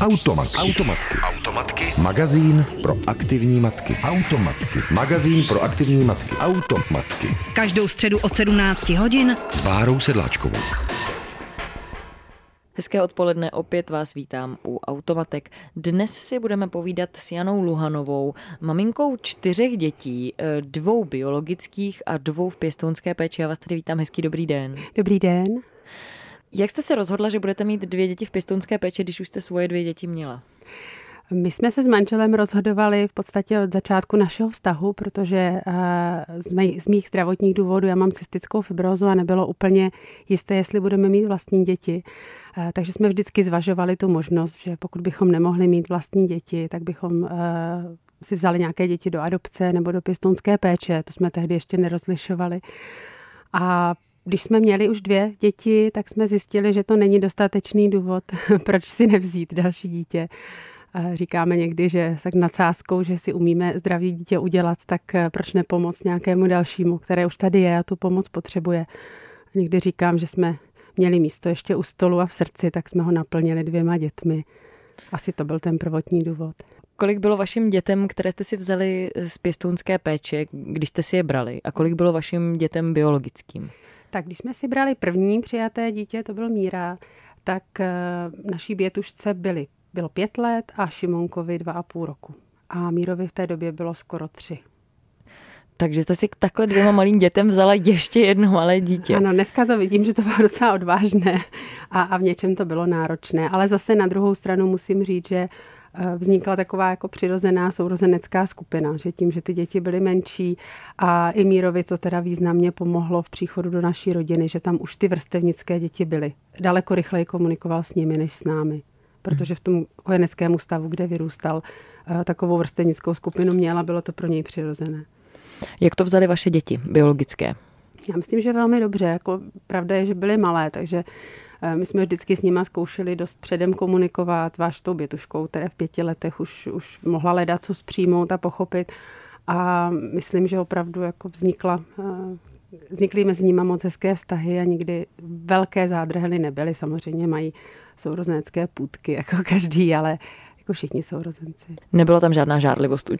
Automatky. Automatky. Automatky. Magazín pro aktivní matky. Automatky. Magazín pro aktivní matky. Automatky. Každou středu od 17 hodin S Bárou Sedláčkovou. Hezké odpoledne, opět vás vítám u Automatek. Dnes si budeme povídat s Janou Luhanovou, maminkou čtyřech dětí, eh, dvou biologických a dvou v pěstounské péči. Já vás tady vítám, hezký dobrý den. Dobrý den. Jak jste se rozhodla, že budete mít dvě děti v pěstounské péči, když už jste svoje dvě děti měla? My jsme se s manželem rozhodovali v podstatě od začátku našeho vztahu, protože eh, z, mých, z mých zdravotních důvodů já mám cystickou fibrózu a nebylo úplně jisté, jestli budeme mít vlastní děti. Eh, takže jsme vždycky zvažovali tu možnost, že pokud bychom nemohli mít vlastní děti, tak bychom eh, si vzali nějaké děti do adopce nebo do pěstounské péče. To jsme tehdy ještě nerozlišovali. A když jsme měli už dvě děti, tak jsme zjistili, že to není dostatečný důvod, proč si nevzít další dítě. Říkáme někdy, že tak nadsázkou, že si umíme zdraví dítě udělat, tak eh, proč nepomoct nějakému dalšímu, které už tady je a tu pomoc potřebuje. Někdy říkám, že jsme měli místo ještě u stolu a v srdci, tak jsme ho naplnili dvěma dětmi. Asi to byl ten prvotní důvod. Kolik bylo vašim dětem, které jste si vzali z pěstounské péče, když jste si je brali? A kolik bylo vašim dětem biologickým? Tak když jsme si brali první přijaté dítě, to byl Míra, tak eh, naší bětušce byly, bylo pět let a Šimonkovi dva a půl roku. A Mírovi v té době bylo skoro tři. Takže jste si k takhle dvěma malým dětem vzala ještě jedno malé dítě. Ano, dneska to vidím, že to bylo docela odvážné a, a v něčem to bylo náročné. Ale zase na druhou stranu musím říct, že eh, vznikla taková jako přirozená sourozenecká skupina, že tím, že ty děti byly menší a i Mírovi to teda významně pomohlo v příchodu do naší rodiny, že tam už ty vrstevnické děti byly. Daleko rychleji komunikoval s nimi než s námi, protože v tom kojeneckém stavu, kde vyrůstal, eh, takovou vrstevnickou skupinu měla, bylo to pro něj přirozené. Jak to vzali vaše děti biologické? Já myslím, že velmi dobře. Jako pravda je, že byly malé, takže eh, my jsme vždycky s nima zkoušeli dost předem komunikovat, váš tou bětuškou, které v pěti letech už, už mohla ledat co přijmout a pochopit. A myslím, že opravdu jako vznikla, eh, vznikly mezi nimi moc hezké vztahy a nikdy velké zádrhely nebyly. Samozřejmě mají sourozenecké půdky, jako každý, ale jako všichni sourozenci. Nebyla tam žádná žárlivost u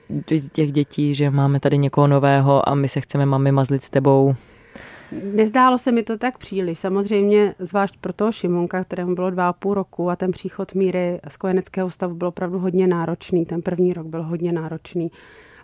těch dětí, že máme tady někoho nového a my se chceme mami mazlit s tebou? Nezdálo se mi to tak příliš. Samozřejmě, zvlášť pro toho Šimonka, kterému bylo dva a půl roku a ten příchod míry z kojeneckého stavu byl opravdu hodně náročný. Ten první rok byl hodně náročný.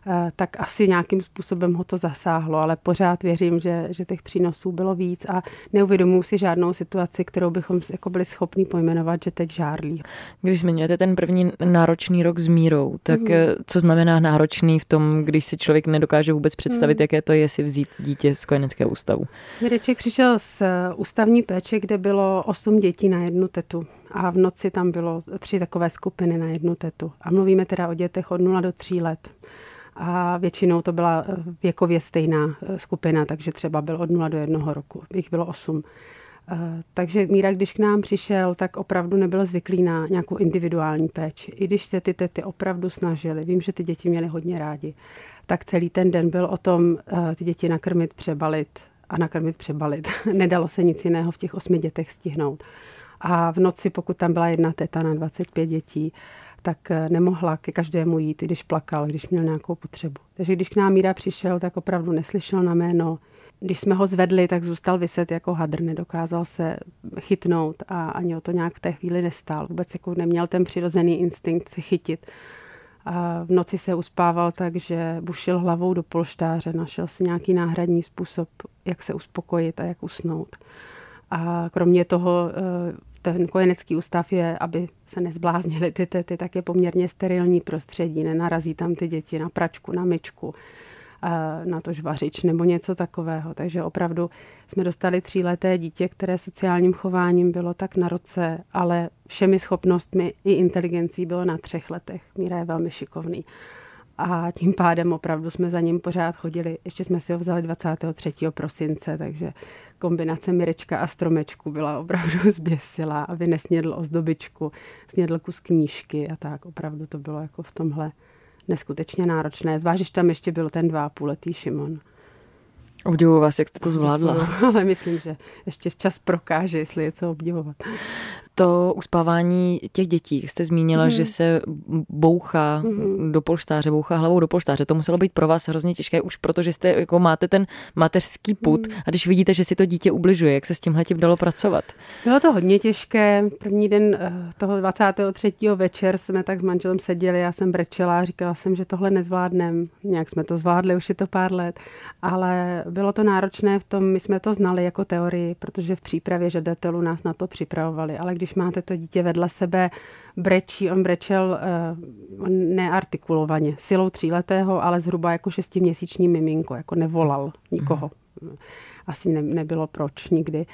Eh, tak asi nějakým způsobem ho to zasáhlo, ale pořád věřím, že, že těch přínosů bylo víc a neuvědomuji si žádnou situaci, kterou bychom jako byli schopni pojmenovat, že teď žárlí. Když zmiňujete ten první náročný rok s mírou, tak mm. co znamená náročný v tom, když si člověk nedokáže vůbec představit, mm. jaké to je si vzít dítě z kojeneckého ústavu? Mireček přišel z eh, ústavní péče, kde bylo osm dětí na jednu tetu a v noci tam bylo tři takové skupiny na jednu tetu. A mluvíme teda o dětech od 0 do 3 let a většinou to byla eh, věkově stejná eh, skupina, takže třeba byl od 0 do 1 roku, jich bylo 8. Eh, takže Míra, když k nám přišel, tak opravdu nebyl zvyklý na nějakou individuální péči. I když se ty tety opravdu snažili, vím, že ty děti měly hodně rádi, tak celý ten den byl o tom ty děti nakrmit, přebalit a nakrmit, přebalit. Nedalo se nic jiného v těch osmi dětech stihnout. A v noci, pokud tam byla jedna teta na 25 dětí, tak eh, nemohla ke každému jít, když plakal, když měl nějakou potřebu. Takže když k nám Míra přišel, tak opravdu neslyšel na jméno. Když jsme ho zvedli, tak zůstal vyset jako hadr, nedokázal se chytnout a ani o to nějak v té chvíli nestál. Vůbec jako neměl ten přirozený instinkt se chytit. A v noci se uspával tak, že bušil hlavou do polštáře, našel si nějaký náhradní způsob, jak se uspokojit a jak usnout. A kromě toho eh, ten kojenecký ústav je, aby se nezbláznily ty tety, tak je poměrně sterilní prostředí. Nenarazí tam ty děti na pračku, na myčku, na to žvařič nebo něco takového. Takže opravdu jsme dostali tříleté dítě, které sociálním chováním bylo tak na roce, ale všemi schopnostmi i inteligencí bylo na třech letech. Míra je velmi šikovný a tím pádem opravdu jsme za ním pořád chodili. Ještě jsme si ho vzali 23. prosince, takže kombinace Mirečka a stromečku byla opravdu zběsila, aby nesnědl ozdobičku, snědl kus knížky a tak. Opravdu to bylo jako v tomhle neskutečně náročné. Zvlášť, tam ještě byl ten dva letý Šimon. Obdivuji vás, jak jste to zvládla. Ale myslím, že ještě včas prokáže, jestli je co obdivovat. To uspávání těch dětí, jak jste zmínila, mm. že se bouchá mm. do polštáře, bouchá hlavou do polštáře, to muselo být pro vás hrozně těžké, už protože jste jako máte ten mateřský put mm. a když vidíte, že si to dítě ubližuje, jak se s tímhle tím dalo pracovat? Bylo to hodně těžké. První den eh, toho 23. večer jsme tak s manželem seděli, já jsem brečela a říkala jsem, že tohle nezvládnem. Nějak jsme to zvládli, už je to pár let, ale bylo to náročné v tom, my jsme to znali jako teorii, protože v přípravě žadatelů nás na to připravovali, ale když máte to dítě vedle sebe, brečí, on brečel uh, neartikulovaně, silou tříletého, ale zhruba jako šestiměsíční miminko, jako nevolal nikoho. Mm asi ne, nebylo proč nikdy.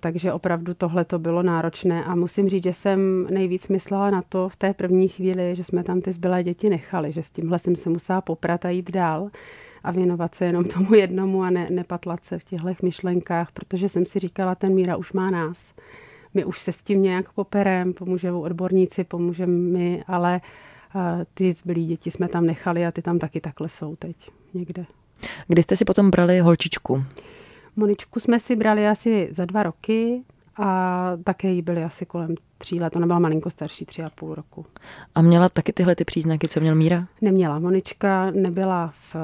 Takže opravdu tohle to bylo náročné a musím říct, že jsem nejvíc myslela na to v té první chvíli, že jsme tam ty zbylé děti nechali, že s tímhle jsem se musela poprat a jít dál a věnovat se jenom tomu jednomu a ne, nepatlat se v těchto myšlenkách, protože jsem si říkala, ten Míra už má nás. My už se s tím nějak poperem, pomůžou odborníci, pomůžeme my, ale ty zbylí děti jsme tam nechali a ty tam taky takhle jsou teď někde. Kdy jste si potom brali holčičku? Moničku jsme si brali asi za dva roky a také jí byly asi kolem tří let. Ona byla malinko starší, tři a půl roku. A měla taky tyhle ty příznaky, co měl Míra? Neměla. Monička nebyla v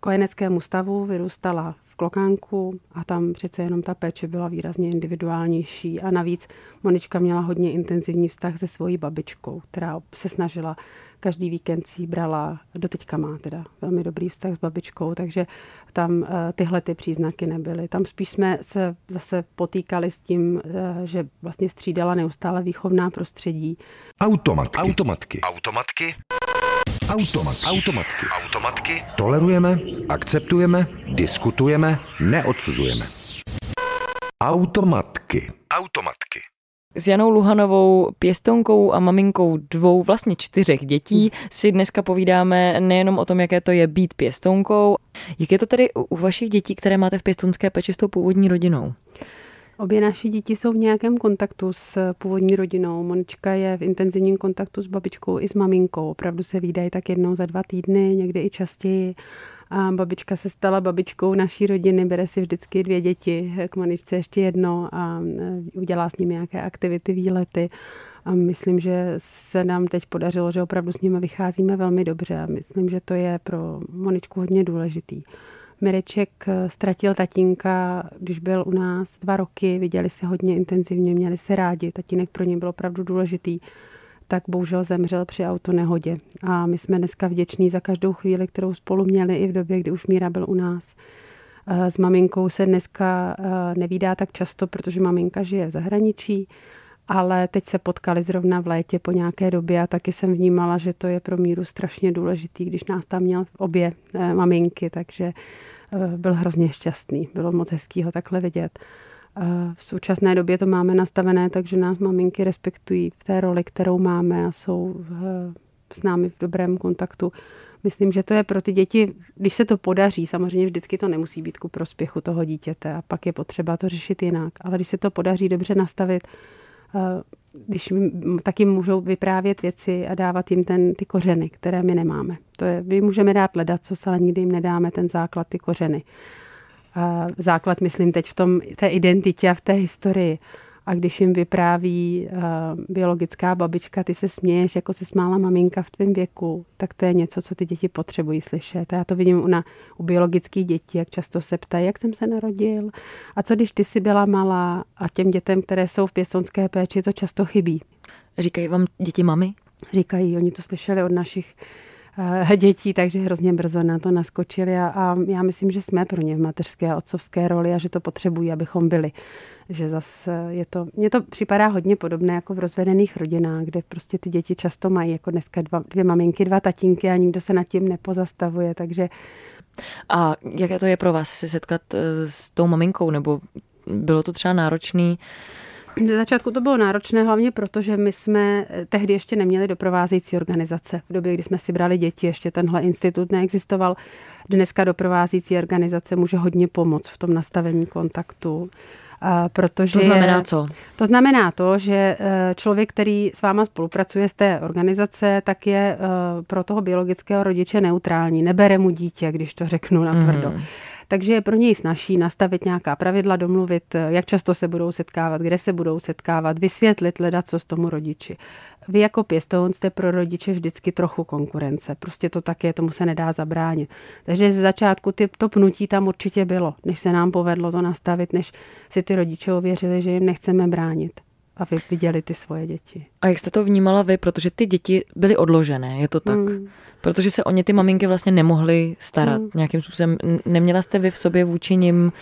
kojeneckém ústavu, vyrůstala v Klokánku a tam přece jenom ta péče byla výrazně individuálnější a navíc Monička měla hodně intenzivní vztah se svojí babičkou, která se snažila každý víkend si brala, doteďka má teda velmi dobrý vztah s babičkou, takže tam eh, tyhle ty příznaky nebyly. Tam spíš jsme se zase potýkali s tím, eh, že vlastně střídala neustále výchovná prostředí. Automatky. Automatky. Automatky. Automat. Automatky. Automatky. Tolerujeme, akceptujeme, diskutujeme, neodsuzujeme. Automatky. Automatky. S Janou Luhanovou, pěstonkou a maminkou dvou, vlastně čtyřech dětí, si dneska povídáme nejenom o tom, jaké to je být pěstonkou. Jak je to tedy u vašich dětí, které máte v pěstonské peči s tou původní rodinou? Obě naše děti jsou v nějakém kontaktu s původní rodinou. Monička je v intenzivním kontaktu s babičkou i s maminkou. Opravdu se výdají tak jednou za dva týdny, někdy i častěji. A babička se stala babičkou naší rodiny, bere si vždycky dvě děti, k Moničce ještě jedno a e, udělá s nimi nějaké aktivity, výlety. A myslím, že se nám teď podařilo, že opravdu s nimi vycházíme velmi dobře a myslím, že to je pro Moničku hodně důležitý. Mireček e, ztratil tatínka, když byl u nás dva roky, viděli se hodně intenzivně, měli se rádi, tatínek pro ně byl opravdu důležitý tak bohužel zemřel při autonehodě. A my jsme dneska vděční za každou chvíli, kterou spolu měli i v době, kdy už Míra byl u nás. S maminkou se dneska nevídá tak často, protože maminka žije v zahraničí, ale teď se potkali zrovna v létě po nějaké době a taky jsem vnímala, že to je pro Míru strašně důležitý, když nás tam měl obě e, maminky, takže e, byl hrozně šťastný. Bylo moc hezký ho takhle vidět. V současné době to máme nastavené, takže nás maminky respektují v té roli, kterou máme a jsou eh, s námi v dobrém kontaktu. Myslím, že to je pro ty děti, když se to podaří, samozřejmě vždycky to nemusí být ku prospěchu toho dítěte a pak je potřeba to řešit jinak, ale když se to podaří dobře nastavit, eh, když taky můžou vyprávět věci a dávat jim ten, ty kořeny, které my nemáme. To je, my můžeme dát ledat, co ale nikdy jim nedáme ten základ, ty kořeny základ, myslím teď v tom, té identitě a v té historii. A když jim vypráví uh, biologická babička, ty se směješ, jako se smála maminka v tvém věku, tak to je něco, co ty děti potřebují slyšet. A já to vidím u, na, u biologických dětí, jak často se ptají, jak jsem se narodil. A co když ty jsi byla malá a těm dětem, které jsou v pěstonské péči, to často chybí. Říkají vám děti mami? Říkají, oni to slyšeli od našich dětí, takže hrozně brzo na to naskočili a, a já myslím, že jsme pro ně v mateřské a otcovské roli a že to potřebují, abychom byli. Že zase je to, mně to připadá hodně podobné jako v rozvedených rodinách, kde prostě ty děti často mají jako dneska dva, dvě maminky, dva tatínky a nikdo se nad tím nepozastavuje, takže a jaké to je pro vás se setkat eh, s tou maminkou, nebo bylo to třeba náročný na začátku to bylo náročné, hlavně proto, že my jsme eh, tehdy ještě neměli doprovázející organizace. V době, kdy jsme si brali děti, ještě tenhle institut neexistoval. Dneska doprovázející organizace může hodně pomoct v tom nastavení kontaktu. Protože, to znamená co? To znamená to, že eh, člověk, který s váma spolupracuje z té organizace, tak je eh, pro toho biologického rodiče neutrální. Nebere mu dítě, když to řeknu natvrdo. Mm Takže je pro něj snaží nastavit nějaká pravidla, domluvit, jak často se budou setkávat, kde se budou setkávat, vysvětlit, hledat co z tomu rodiči. Vy jako pěstoun jste pro rodiče vždycky trochu konkurence. Prostě to tak je, tomu se nedá zabránit. Takže ze začátku ty, to pnutí tam určitě bylo, než se nám povedlo to nastavit, než si ty rodiče ověřili, že jim nechceme bránit a vy viděli ty svoje děti. A jak jste to vnímala vy, protože ty děti byly odložené, je to tak? Mm. Protože se o ně ty maminky vlastně nemohly starat mm. nějakým způsobem. Neměla jste vy v sobě vůči nim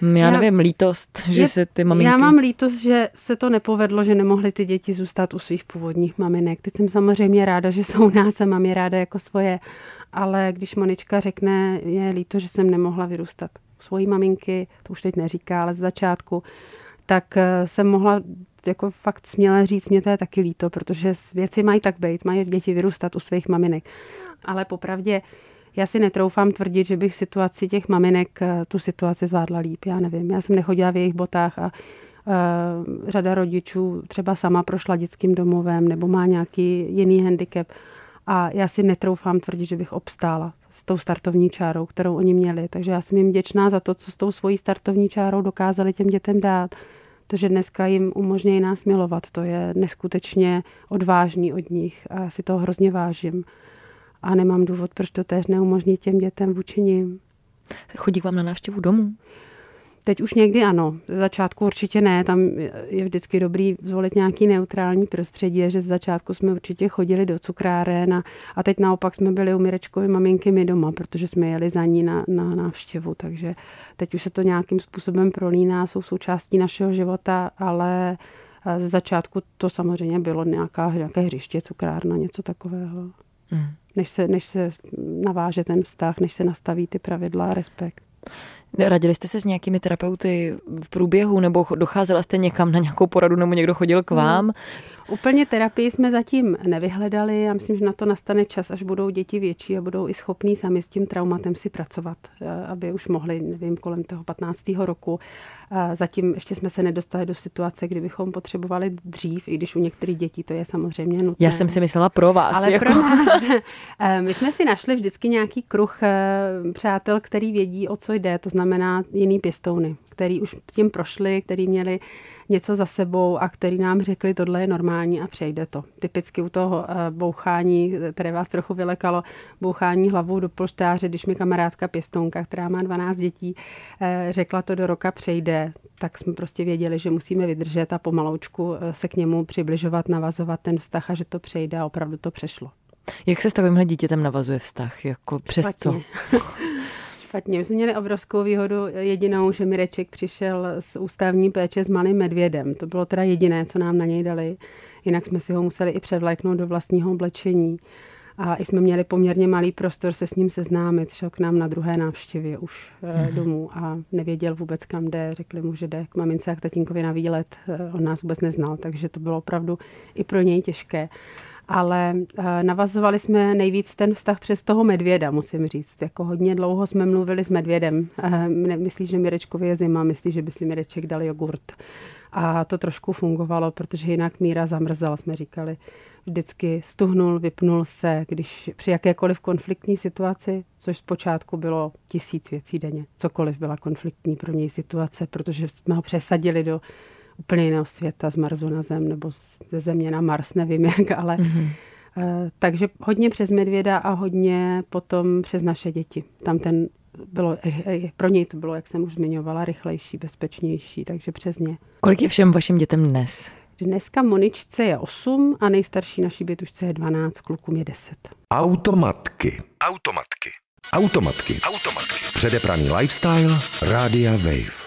hm, já, já nevím, lítost, že je, se ty maminky... Já mám lítost, že se to nepovedlo, že nemohly ty děti zůstat u svých původních maminek. Teď jsem samozřejmě ráda, že jsou u nás a mám je ráda jako svoje, ale když Monička řekne, je líto, že jsem nemohla vyrůstat u svojí maminky, to už teď neříká, ale z začátku, tak eh, jsem mohla jako fakt směle říct, mě to je taky líto, protože věci mají tak být, mají děti vyrůstat u svých maminek. Ale popravdě já si netroufám tvrdit, že bych v situaci těch maminek eh, tu situaci zvládla líp. Já nevím, já jsem nechodila v jejich botách a uh, řada rodičů třeba sama prošla dětským domovem nebo má nějaký jiný handicap. A já si netroufám tvrdit, že bych obstála s tou startovní čárou, kterou oni měli. Takže já jsem jim vděčná za to, co s tou svojí startovní čárou dokázali těm dětem dát. To, že dneska jim umožňují nás milovat, to je neskutečně odvážný od nich a já si to hrozně vážím. A nemám důvod, proč to též neumožnit těm dětem vůči nim. Chodí k vám na návštěvu domů? Teď už někdy ano, z začátku určitě ne, tam je vždycky dobrý zvolit nějaký neutrální prostředí, že z začátku jsme určitě chodili do cukráren a, a teď naopak jsme byli u Mirečkovy maminky my doma, protože jsme jeli za ní na, na návštěvu, takže teď už se to nějakým způsobem prolíná, jsou součástí našeho života, ale ze začátku to samozřejmě bylo nějaká, nějaké hřiště, cukrárna, něco takového. Mm. Než, se, než se naváže ten vztah, než se nastaví ty pravidla a respekt. Radili jste se s nějakými terapeuty v průběhu, nebo docházela jste někam na nějakou poradu, nebo někdo chodil k vám? Hmm. Úplně terapii jsme zatím nevyhledali. Já myslím, že na to nastane čas, až budou děti větší a budou i schopní sami s tím traumatem si pracovat, eh, aby už mohli, nevím, kolem toho 15. roku. Zatím ještě jsme se nedostali do situace, kdy bychom potřebovali dřív, i když u některých dětí to je samozřejmě nutné. Já jsem si myslela pro vás. Ale jako... pro nás. Eh, my jsme si našli vždycky nějaký kruh eh, přátel, který vědí, o co jde, to znamená jiný pěstouny, který už tím prošli, který měli něco za sebou a který nám řekli, tohle je normální a přejde to. Typicky u toho eh, bouchání, které vás trochu vylekalo, bouchání hlavou do polštáře, když mi kamarádka pěstounka, která má 12 dětí, eh, řekla to do roka přejde, tak jsme prostě věděli, že musíme vydržet a pomaloučku eh, se k němu přibližovat, navazovat ten vztah a že to přejde a opravdu to přešlo. Jak se s takovýmhle dítětem navazuje vztah? Jako přes Špatně. co? špatně. My jsme měli obrovskou výhodu jedinou, že Mireček přišel z ústavní péče s malým medvědem. To bylo teda jediné, co nám na něj dali. Jinak jsme si ho museli i převléknout do vlastního oblečení. A i jsme měli poměrně malý prostor se s ním seznámit. Šel k nám na druhé návštěvě už mm-hmm. domů a nevěděl vůbec, kam jde. Řekli mu, že jde k mamince a k tatínkovi na výlet. Eh, on nás vůbec neznal, takže to bylo opravdu i pro něj těžké ale eh, navazovali jsme nejvíc ten vztah přes toho medvěda, musím říct. Jako hodně dlouho jsme mluvili s medvědem. Eh, myslí, že Mirečkovi je zima, myslí, že by si Mireček dal jogurt. A to trošku fungovalo, protože jinak Míra zamrzela, jsme říkali. Vždycky stuhnul, vypnul se, když při jakékoliv konfliktní situaci, což zpočátku bylo tisíc věcí denně, cokoliv byla konfliktní pro něj situace, protože jsme ho přesadili do úplně jiného světa, z Marsu na Zem nebo ze Země na Mars, nevím jak, ale mm-hmm. takže hodně přes medvěda a hodně potom přes naše děti. Tam ten bylo, eh, eh, pro něj to bylo, jak jsem už zmiňovala, rychlejší, bezpečnější, takže přes ně. Kolik je všem vašim dětem dnes? Dneska Moničce je 8 a nejstarší naší bětušce je 12, klukům je 10. Automatky. Automatky. Automatky. Automatky. Předepraný lifestyle. Rádia Wave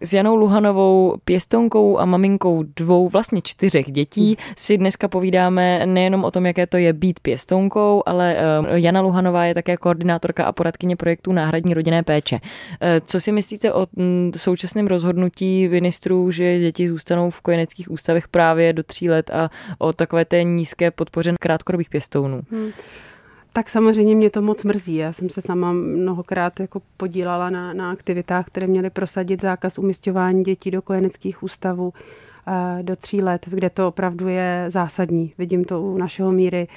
s Janou Luhanovou, pěstonkou a maminkou dvou, vlastně čtyřech dětí, si dneska povídáme nejenom o tom, jaké to je být pěstonkou, ale eh, Jana Luhanová je také koordinátorka a poradkyně projektu Náhradní rodinné péče. Eh, co si myslíte o mm, současném rozhodnutí ministrů, že děti zůstanou v kojeneckých ústavech právě do tří let a o takové té nízké podpoře krátkodobých pěstounů? Hmm. Tak samozřejmě mě to moc mrzí. Já jsem se sama mnohokrát jako podílala na, na aktivitách, které měly prosadit zákaz umistování dětí do kojeneckých ústavů eh, do tří let, kde to opravdu je zásadní. Vidím to u našeho míry.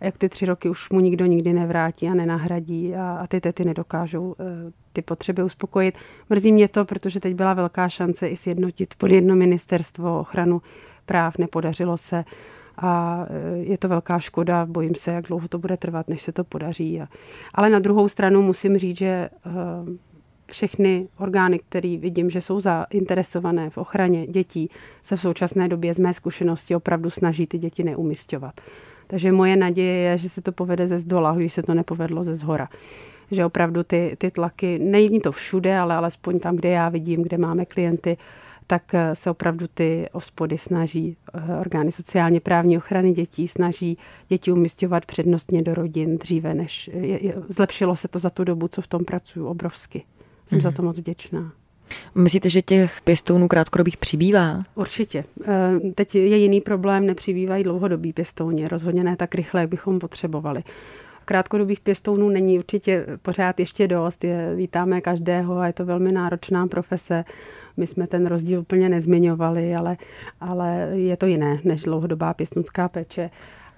jak ty tři roky už mu nikdo nikdy nevrátí a nenahradí a, a ty tety nedokážou eh, ty potřeby uspokojit. Mrzí mě to, protože teď byla velká šance i sjednotit pod jedno ministerstvo ochranu práv, nepodařilo se a eh, je to velká škoda, bojím se, jak dlouho to bude trvat, než se to podaří. Ale na druhou stranu musím říct, že všechny orgány, které vidím, že jsou zainteresované v ochraně dětí, se v současné době z mé zkušenosti opravdu snaží ty děti neumistovat. Takže moje naděje je, že se to povede ze zdola, když se to nepovedlo ze zhora. Že opravdu ty, ty tlaky, není to všude, ale alespoň tam, kde já vidím, kde máme klienty, tak eh, se opravdu ty ospody snaží, eh, orgány sociálně právní ochrany dětí snaží děti umistovat přednostně do rodin dříve, než je, je, zlepšilo se to za tu dobu, co v tom pracuju, obrovsky. Jsem mm-hmm. za to moc vděčná. Myslíte, že těch pěstounů krátkodobých přibývá? Určitě. Eh, teď je jiný problém, nepřibývají dlouhodobí pěstouni, rozhodně ne tak rychle, jak bychom potřebovali. Krátkodobých pěstounů není určitě pořád ještě dost. Je, vítáme každého a je to velmi náročná profese. My jsme ten rozdíl úplně nezmiňovali, ale, ale je to jiné než dlouhodobá pěstounská péče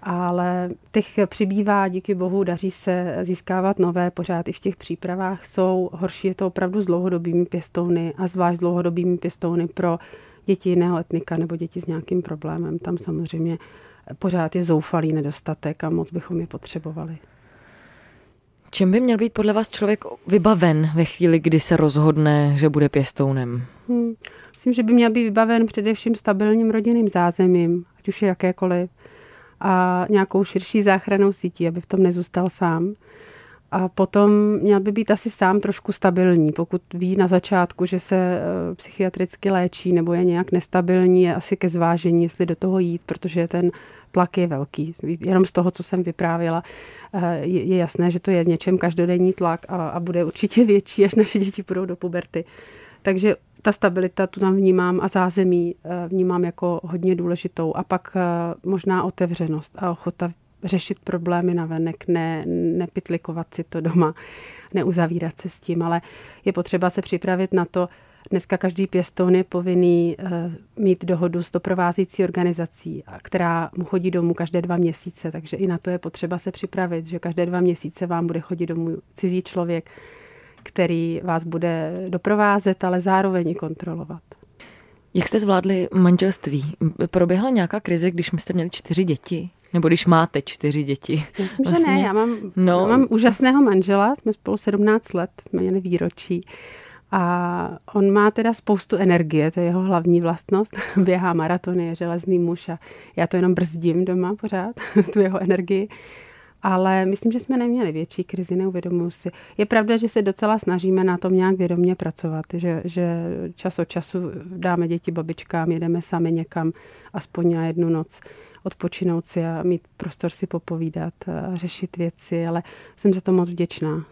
ale těch přibývá, díky bohu, daří se získávat nové, pořád i v těch přípravách jsou. Horší je to opravdu s dlouhodobými pěstouny a zvlášť s dlouhodobými pěstouny pro děti jiného etnika nebo děti s nějakým problémem. Tam samozřejmě pořád je zoufalý nedostatek a moc bychom je potřebovali. Čím by měl být podle vás člověk vybaven ve chvíli, kdy se rozhodne, že bude pěstounem? Hmm. Myslím, že by měl být vybaven především stabilním rodinným zázemím, ať už je jakékoliv a nějakou širší záchranou sítí, aby v tom nezůstal sám. A potom měl by být asi sám trošku stabilní. Pokud ví na začátku, že se eh, psychiatricky léčí nebo je nějak nestabilní, je asi ke zvážení, jestli do toho jít, protože ten tlak je velký. Jenom z toho, co jsem vyprávěla, eh, je jasné, že to je v něčem každodenní tlak a, a bude určitě větší, až naše děti půjdou do puberty. Takže ta stabilita tu tam vnímám a zázemí eh, vnímám jako hodně důležitou. A pak možná otevřenost a ochota řešit problémy na venek, ne, nepitlikovat si to doma, neuzavírat se s tím, ale je potřeba se připravit na to, Dneska každý pěstoun je povinný uh, mít dohodu s doprovázící organizací, která mu chodí domů každé dva měsíce, takže i na to je potřeba se připravit, že každé dva měsíce vám bude chodit domů cizí člověk, který vás bude doprovázet, ale zároveň i kontrolovat. Jak jste zvládli manželství? Proběhla nějaká krize, když jste měli čtyři děti? Nebo když máte čtyři děti? Myslím, vlastně... že ne. Vlastně- já mám, no. já mám úžasného manžela, jsme spolu 17 let, měli výročí. A on má teda spoustu energie, to je jeho hlavní vlastnost. Běhá maratony, je železný muž a já to jenom brzdím doma pořád, tu jeho energii ale myslím, že jsme neměli větší krizi, neuvědomuji si. Je pravda, že se docela snažíme na tom nějak vědomě pracovat, že, že čas od času dáme děti babičkám, jedeme sami někam, aspoň na jednu noc odpočinout si a mít prostor si popovídat a řešit věci, ale jsem za to moc vděčná.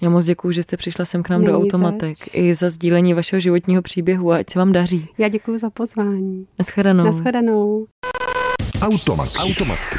Já moc děkuji, že jste přišla sem k nám Není do Automatek zač. i za sdílení vašeho životního příběhu a ať se vám daří. Já děkuji za pozvání. Naschledanou. Naschledanou. Automatky. Automatky.